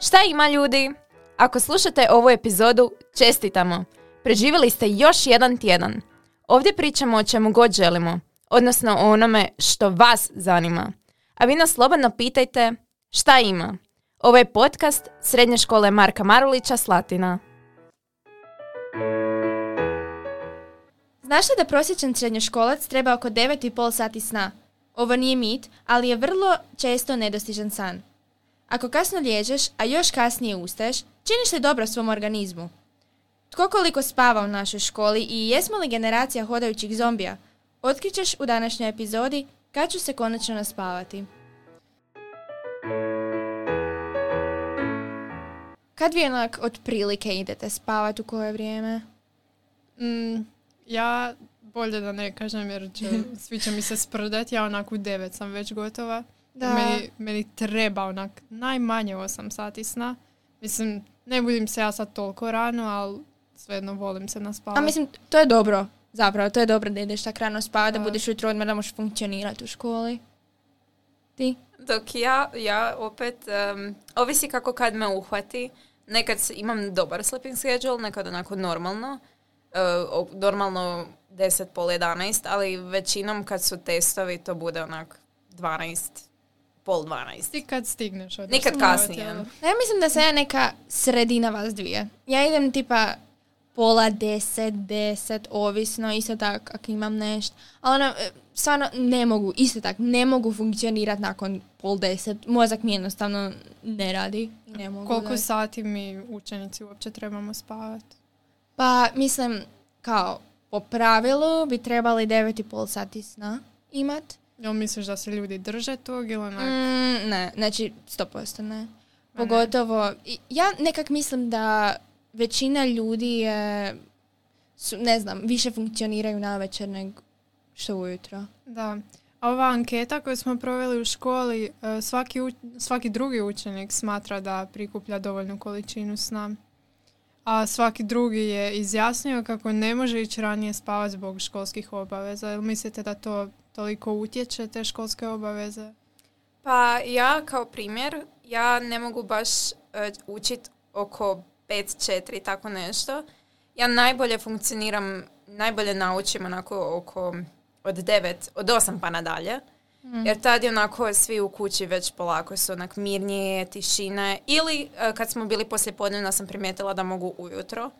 Šta ima ljudi? Ako slušate ovu epizodu, čestitamo. Preživjeli ste još jedan tjedan. Ovdje pričamo o čemu god želimo, odnosno o onome što vas zanima. A vi nas slobodno pitajte šta ima. Ovo je podcast Srednje škole Marka Marulića Slatina. Znaš li da prosječan srednjoškolac treba oko 9,5 sati sna? Ovo nije mit, ali je vrlo često nedostižan san. Ako kasno liježeš, a još kasnije ustaješ, činiš li dobro svom organizmu? Tko koliko spava u našoj školi i jesmo li generacija hodajućih zombija? Otkrićeš u današnjoj epizodi kad ću se konačno naspavati. Kad vi onak otprilike idete spavati u koje vrijeme? Mm, ja bolje da ne kažem jer će, svi će mi se sprdat. Ja onak u devet sam već gotova. Da. Meni, meni treba onak najmanje 8 sati sna. Mislim, ne budim se ja sad toliko rano, ali svejedno volim se naspavati. A mislim, to je dobro. Zapravo, to je dobro da ideš tako rano spavati, da Da. budeš ujutro odmah da možeš funkcionirati u školi. Ti? Dok ja, ja opet, em, ovisi kako kad me uhvati. Nekad imam dobar sleeping schedule, nekad onako normalno. O- normalno 10, pol 11, ali većinom kad su testovi to bude onak 12, pol 12. Ti kad stigneš Nikad kasnije. Ja mislim da sam ja neka sredina vas dvije. Ja idem tipa pola deset, deset, ovisno, isto tako ako imam nešto. Ali ono, e, stvarno ne mogu, isto tako, ne mogu funkcionirati nakon pol deset. Mozak mi jednostavno ne radi. i Ne mogu Koliko da- sati mi učenici uopće trebamo spavati? Pa mislim, kao, po pravilu bi trebali 9,5 sati sna imat. Jel misliš da se ljudi drže tog ili onak? Mm, ne, znači 100% ne. Pogotovo, ja nekak mislim da većina ljudi je, su, ne znam, više funkcioniraju na večer nego što ujutro. Da. A ova anketa koju smo proveli u školi, e, svaki, svaki drugi učenik smatra da prikuplja dovoljnu količinu sna. A svaki drugi je izjasnio kako ne može ići ranije spavati zbog školskih obaveza. Jel mislite da to toliko utječe, te školske obaveze? Pa ja kao primjer, ja ne mogu baš e, učit oko 5-4, tako nešto. Ja najbolje funkcioniram, najbolje naučim onako oko od 9, od 8 pa nadalje. Jer tad je onako svi u kući već polako su onak mirnije, tišine. Ili e, kad smo bili poslije podnevna sam primijetila da mogu ujutro.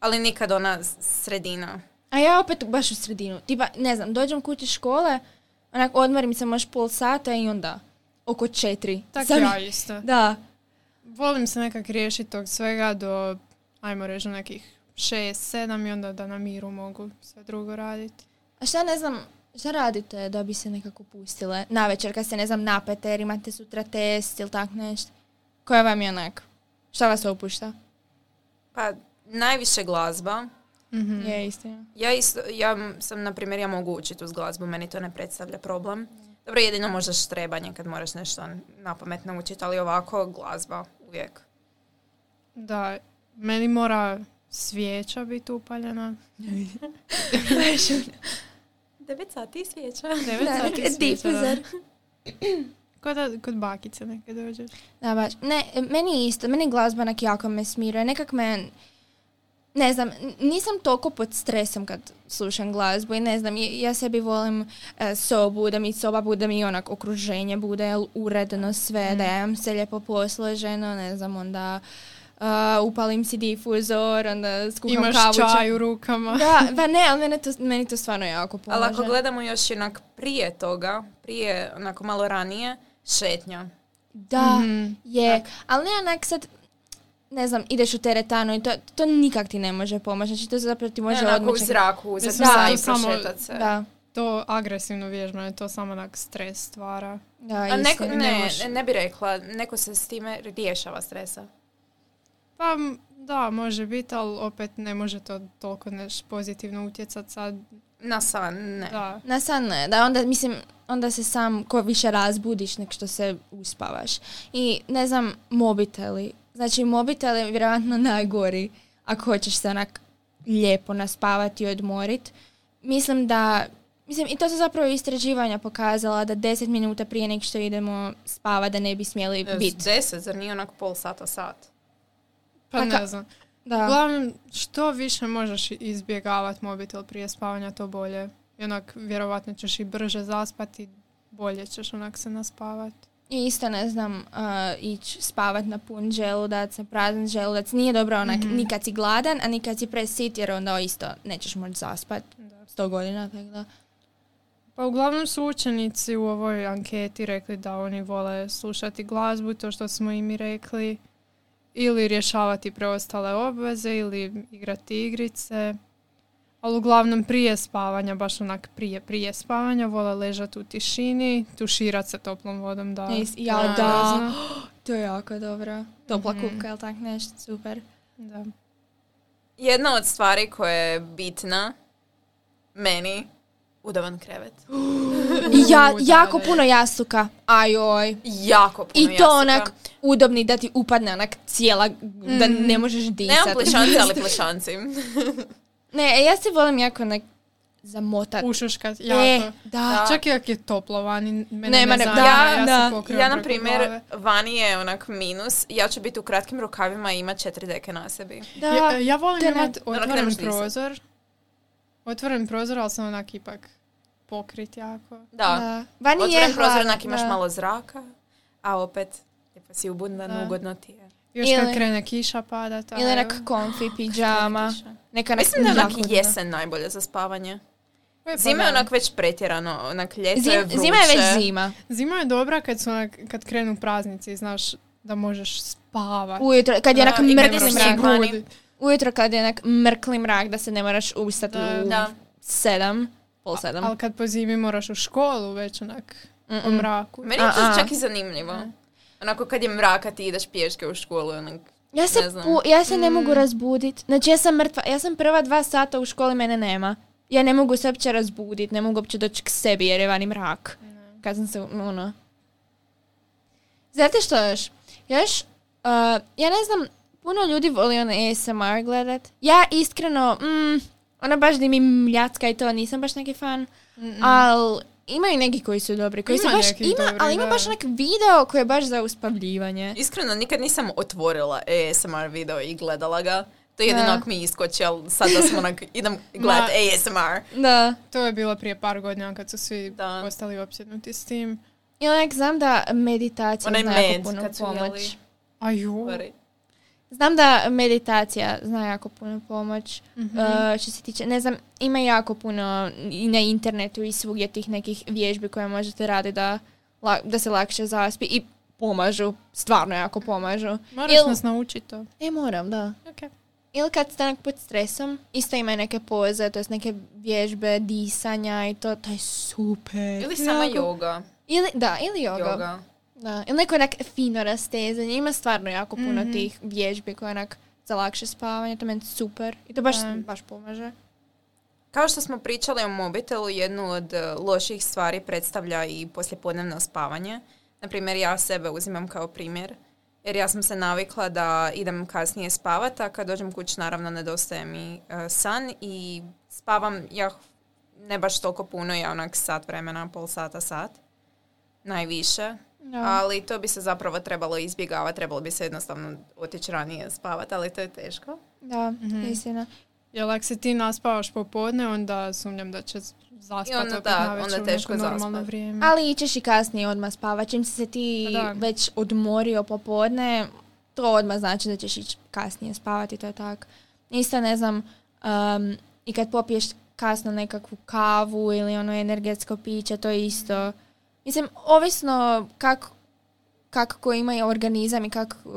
Ali nikad ona sredina. A ja opet baš u sredinu. Tipa, ne znam, dođem kući iz škole, onak odmorim se možda pol sata i onda oko četiri. Tak Sam- ja isto. Da. Volim se nekak riješiti tog svega do, ajmo reći, nekih šest, sedam i onda da na miru mogu sve drugo raditi. A šta ne znam, šta radite da bi se nekako pustile? Na večer kad se ne znam napete jer imate sutra test ili tak nešto. Koja vam je onak? Šta vas opušta? Pa najviše glazba. Mhm. Je istina. Ja, isto, ja sam, na primjer, ja mogu učiti uz glazbu, meni to ne predstavlja problem. Dobro, jedino možda štrebanje kad moraš nešto na pamet naučiti, ali ovako glazba uvijek. Da, meni mora svijeća biti upaljena. 9 sati svijeća. Devet Da, sati neka svijeća, da. Kod, da- kod bakice neke dođeš. Da, baš. Ne, meni isto, meni glazba onak jako me smiruje. Nekak me, ne znam, nisam toliko pod stresom kad slušam glazbu i ne znam, ja- sebi volim e, sobu, da mi soba bude, da mi onak okruženje bude uredno sve, da ja imam sve lijepo posloženo, ne znam, onda e, upalim si difuzor, onda skuham Imaš kavu. čaj u rukama. Da, pa ne, ali mene to, meni to stvarno jako pomaže. Ali ako gledamo još i onak prije toga, prije, onako malo ranije, šetnja. Da, Mhm. je. Ali ne onak sad, ne znam, ideš u teretanu i to, to nikak ti ne može pomoći. Znači to zapravo ti može Može onako u odmoći. zraku, uzeti psa da, i to samo- prošetat se. Da, To agresivno vježbanje, to samo onak stres stvara. da, A neko, ne, možeš- ne bi rekla, neko se s time rješava stresa. Pa da, može biti, ali opet ne može to toliko neš pozitivno utjecat sad. Na san, ne. Da. Na san ne, da onda, mislim, onda se sam ko više razbudiš nek što se uspavaš. I ne znam, mobiteli. Znači, mobitel je vjerojatno najgori ako hoćeš se onak lijepo naspavati i odmorit. Mislim da Mislim, i to su zapravo istraživanja pokazala da 10 minuta prije nek što idemo spava da ne bi smjeli E, biti. Deset, zar nije onak pol sata, sat? Pa Pa ka- ne znam. Da. Uglavnom, što više možeš izbjegavati mobitel prije spavanja, to bolje. I onak, vjerovatno ćeš i brže zaspati, bolje ćeš onak se naspavati. I isto ne znam, uh, ići spavat na pun želudac, na prazan želudac. Nije dobro onak Mhm. ni kad si gladan, a ni kad si presit, jer onda isto nećeš moći zaspat. Da. 100 godina, tako da. Pa uglavnom su učenici u ovoj anketi rekli da oni vole slušati glazbu, to što smo i mi rekli, ili rješavati preostale obveze, ili igrati igrice. Ali uglavnom prije spavanja, baš onak prije, prije spavanja, vole ležati u tišini, tuširat se toplom vodom, da. Is- ja, to je da. važno. To je jako dobro. Topla Mhm. kupka, ili tak nešto, super. Da. Jedna od stvari koja je bitna meni, udavan krevet. Ja, jako puno jastuka. Ajoj. Jako puno I to jastuka. onak udobni da ti upadne onak cijela, da Mhm. ne možeš disati. Nemam plišance, ali plišanci. Ne, e, ja se volim jako onak zamotat. Ušuškat, jako. E, da. Da. Čak i ako je toplo vani, mene Nema ne ne- da, ja, da. Ja, na primjer, vani je onak minus, ja ću biti u kratkim rukavima i imat četiri deke na sebi. Da. Ja, ja volim imat otvoren disat. Otvoren prozor, ali sam onak ipak pokrit jako. Da. Da. Vani je Otvoren prozor, onak imaš da. malo zraka, a opet lijepo si ubundan, Da. ugodno ti je. Još Ili- kad krene kiša padat. Ili onak komfi, pijama. Neka Mislim da je onak jesen najbolje za spavanje. Zima je onak već pretjerano, onak ljeto je Zim, vruće. zima je već zima. Zima je dobra kad, su onak, kad krenu praznici, znaš da možeš spavat. Ujutro, kad je onak i Ujutro kad je onak mrkli mrak da se ne moraš ustati Da. u Da. sedam, pol sedam. Ali kad po zimi moraš u školu već onak u Mm-mm. mraku. Meni je to čak i zanimljivo. Onako kad je mraka ti ideš pješke u školu, onak, Ja se, Ne znam. pu- ja se ne Mm. mogu razbudit. Znači ja sam mrtva. Ja sam prva dva sata u školi, mene nema. Ja ne mogu se uopće razbudit, ne mogu uopće doći k sebi jer je vani mrak. Kad sam se, ono... Znate što još? Još, uh, ja ne znam, puno ljudi voli ono ASMR gledat. Ja iskreno, mm, ono baš da mi mljacka i to, nisam baš neki fan. Ali imaju neki koji su dobri. Koji Ima su baš, ima, dobrih, ali ima da. baš nek video koji je baš za uspavljivanje. Iskreno, nikad nisam otvorila ASMR video i gledala ga. To je jedino ako mi iskoči, ali sad da sam onak, idem gledat ASMR. Da. To je bilo prije par godina kad su svi Da. postali opsjednuti s tim. I onak znam da meditacija Onaj zna jako med puno kad su pomoć. jeli. Znam da meditacija zna jako puno pomoć. Mhm. Uh, što se tiče, ne znam, ima jako puno i na internetu i svugdje tih nekih vježbi koje možete raditi da, da se lakše zaspi i pomažu, stvarno jako pomažu. Moraš il- nas naučiti to. E, moram, da. Okay. Ili kad ste pod stresom, isto ima neke poze, to jest neke vježbe, disanja i to, to je super. Ili sama Jako- yoga. Ili, da, ili yoga. Da, ili neko onak fino rastezanje. Ima stvarno jako puno Mhm. tih vježbi koje onak za lakše spavanje. To meni super. I to baš, Da. baš pomaže. Kao što smo pričali o mobitelu, jednu od e, loših stvari predstavlja i poslijepodnevno spavanje. Naprimjer, ja sebe uzimam kao primjer. Jer ja sam se navikla da idem kasnije spavat, a kad dođem kuć naravno nedostaje mi e, san i spavam ja ne baš toliko puno, ja onak sat vremena, pol sata, sat. Najviše. Da. Ali to bi se zapravo trebalo izbjegavati, trebalo bi se jednostavno otići ranije spavat, ali to je teško. Da, Mhm. istina. Jel ako se ti naspavaš popodne, onda sumnjam da će zaspat I onda opet da, onda teško neko normalno vrijeme. Ali ićeš i kasnije odmah spavat. Čim si se ti Pa da. već odmorio popodne, to odmah znači da ćeš ići kasnije spavati, to je tako. Isto ne znam, um, i kad popiješ kasno nekakvu kavu ili ono energetsko piće, to je isto. Mislim, ovisno kako kak ko ima organizam i kako uh,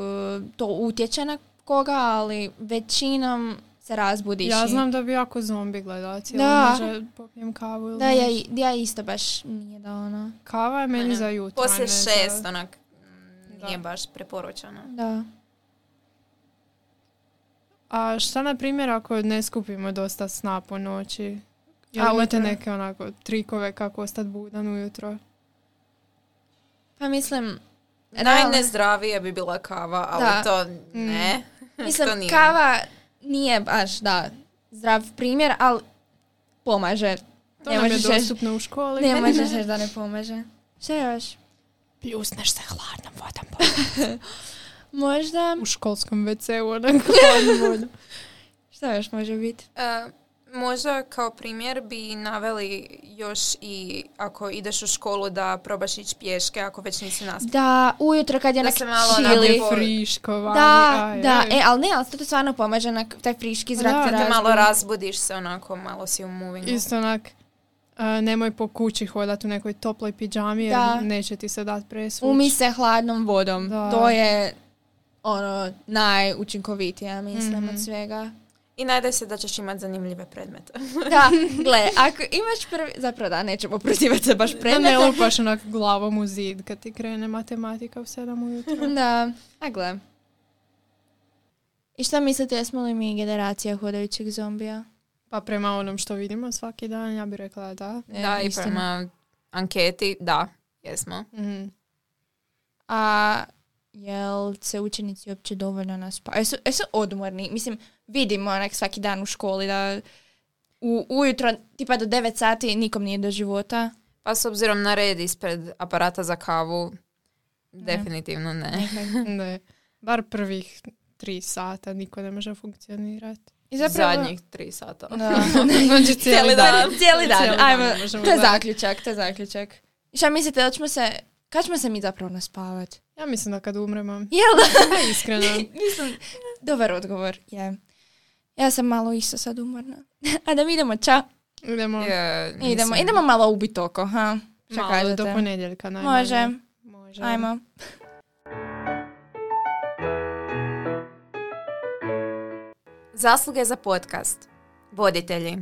to utječe na koga, ali većinom se razbudiš. Ja znam da bi jako zombi gledala cijelo Da. može popijem kavu ili Da, ja, ja isto baš nije da ono... Kava je meni Ne. za jutro. Poslije ne za- šest, onak, mm, Da. nije baš preporučeno. Da. A šta na primjer ako ne skupimo dosta sna po noći? Jel A, imate neke onako trikove kako ostati budan ujutro? Pa mislim, Najnezdravije bi bila kava, ali Da. to ne. mislim to nije. kava nije baš, da, zdrav primjer, ali pomaže To Ne nam je dostupno u školi. Ne možeš reći da ne pomaže. Šta još? Pljusneš se hladnom vodom Možda, u školskom WC-u, onako hladnom vodom. šta još može biti? E, možda kao primjer bi naveli još i ako ideš u školu da probaš ići pješke ako već nisi nastavio. Da, ujutro kad je Da se malo Je friško vani. Da, aj, da, aj. e, ali ne, ali to stvarno pomaže, onak, taj friški zrak Da, te malo razbudiš se onako, malo si u movingu. Isto onak, a, nemoj po kući hodati u nekoj toploj pidžami jer Da. neće ti se dati presvuć. Umi se hladnom vodom. Da. To je ono najučinkovitije, mislim, Mhm. od svega. I nadaj se da ćeš imati zanimljive predmete. Da, gle, ako imaš prvi, zapravo da, nećemo prozivati se baš Da ne predmeta. lupaš onak glavom u zid kad ti krene matematika u sedam ujutro. Da, a gle. I šta mislite, jesmo li mi generacija hodajućeg zombija? Pa prema onom što vidimo svaki dan, ja bih rekla da. E, da, i istina. prema anketi, da, jesmo. Mhm. A jel se učenici uopće dovoljno naspavaju? Jesu, jesu odmorni? Mislim, vidimo onak svaki dan u školi da u, ujutro, tipa do 9 sati, nikom nije do života. Pa s obzirom na red ispred aparata za kavu, definitivno ne. Ne. Bar prvih tri sata niko ne može funkcionirati. I zapravo... Zadnjih tri sata. Da. Znači Cijeli dan. Cijeli dan, Cijeli dan ajmo. ne možemo To je zaključak, to je zaključak. I šta mislite, da ćemo se, kad ćemo se mi zapravo naspavat? Ja mislim da kad umremo. Jel da? Iskreno. Mislim, dobar odgovor, je. Ja sam malo isto sad umorna. A da mi idemo, ča? Idemo Je, Idemo, idemo malo ubit oko, ha? Šta malo kažete? do ponedjeljka najmanje. Može, Može. ajmo. Zasluge za podcast. Voditelji.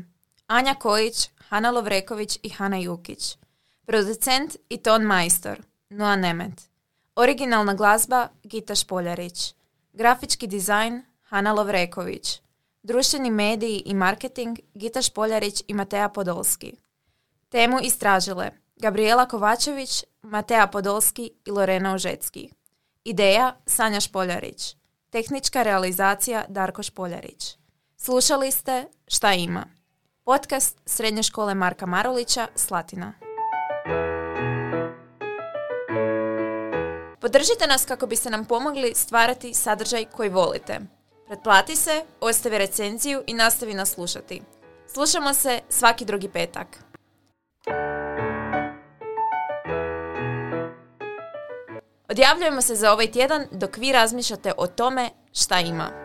Anja Kojić, Hana Lovreković i Hana Jukić. Producent i ton majstor. Noa Nemet. Originalna glazba Gita Špoljarić. Grafički dizajn Hana Lovreković. Društveni mediji i marketing Gita Špoljarić i Matea Podolski. Temu istražile Gabriela Kovačević, Matea Podolski i Lorena Užecki. Ideja Sanja Špoljarić. Tehnička realizacija Darko Špoljarić. Slušali ste Šta ima? Podcast Srednje škole Marka Marulića, Slatina. Podržite nas kako biste nam pomogli stvarati sadržaj koji volite. Pretplati se, ostavi recenziju i nastavi nas slušati. Slušamo se svaki drugi petak. Odjavljujemo se za ovaj tjedan dok vi razmišljate o tome šta ima.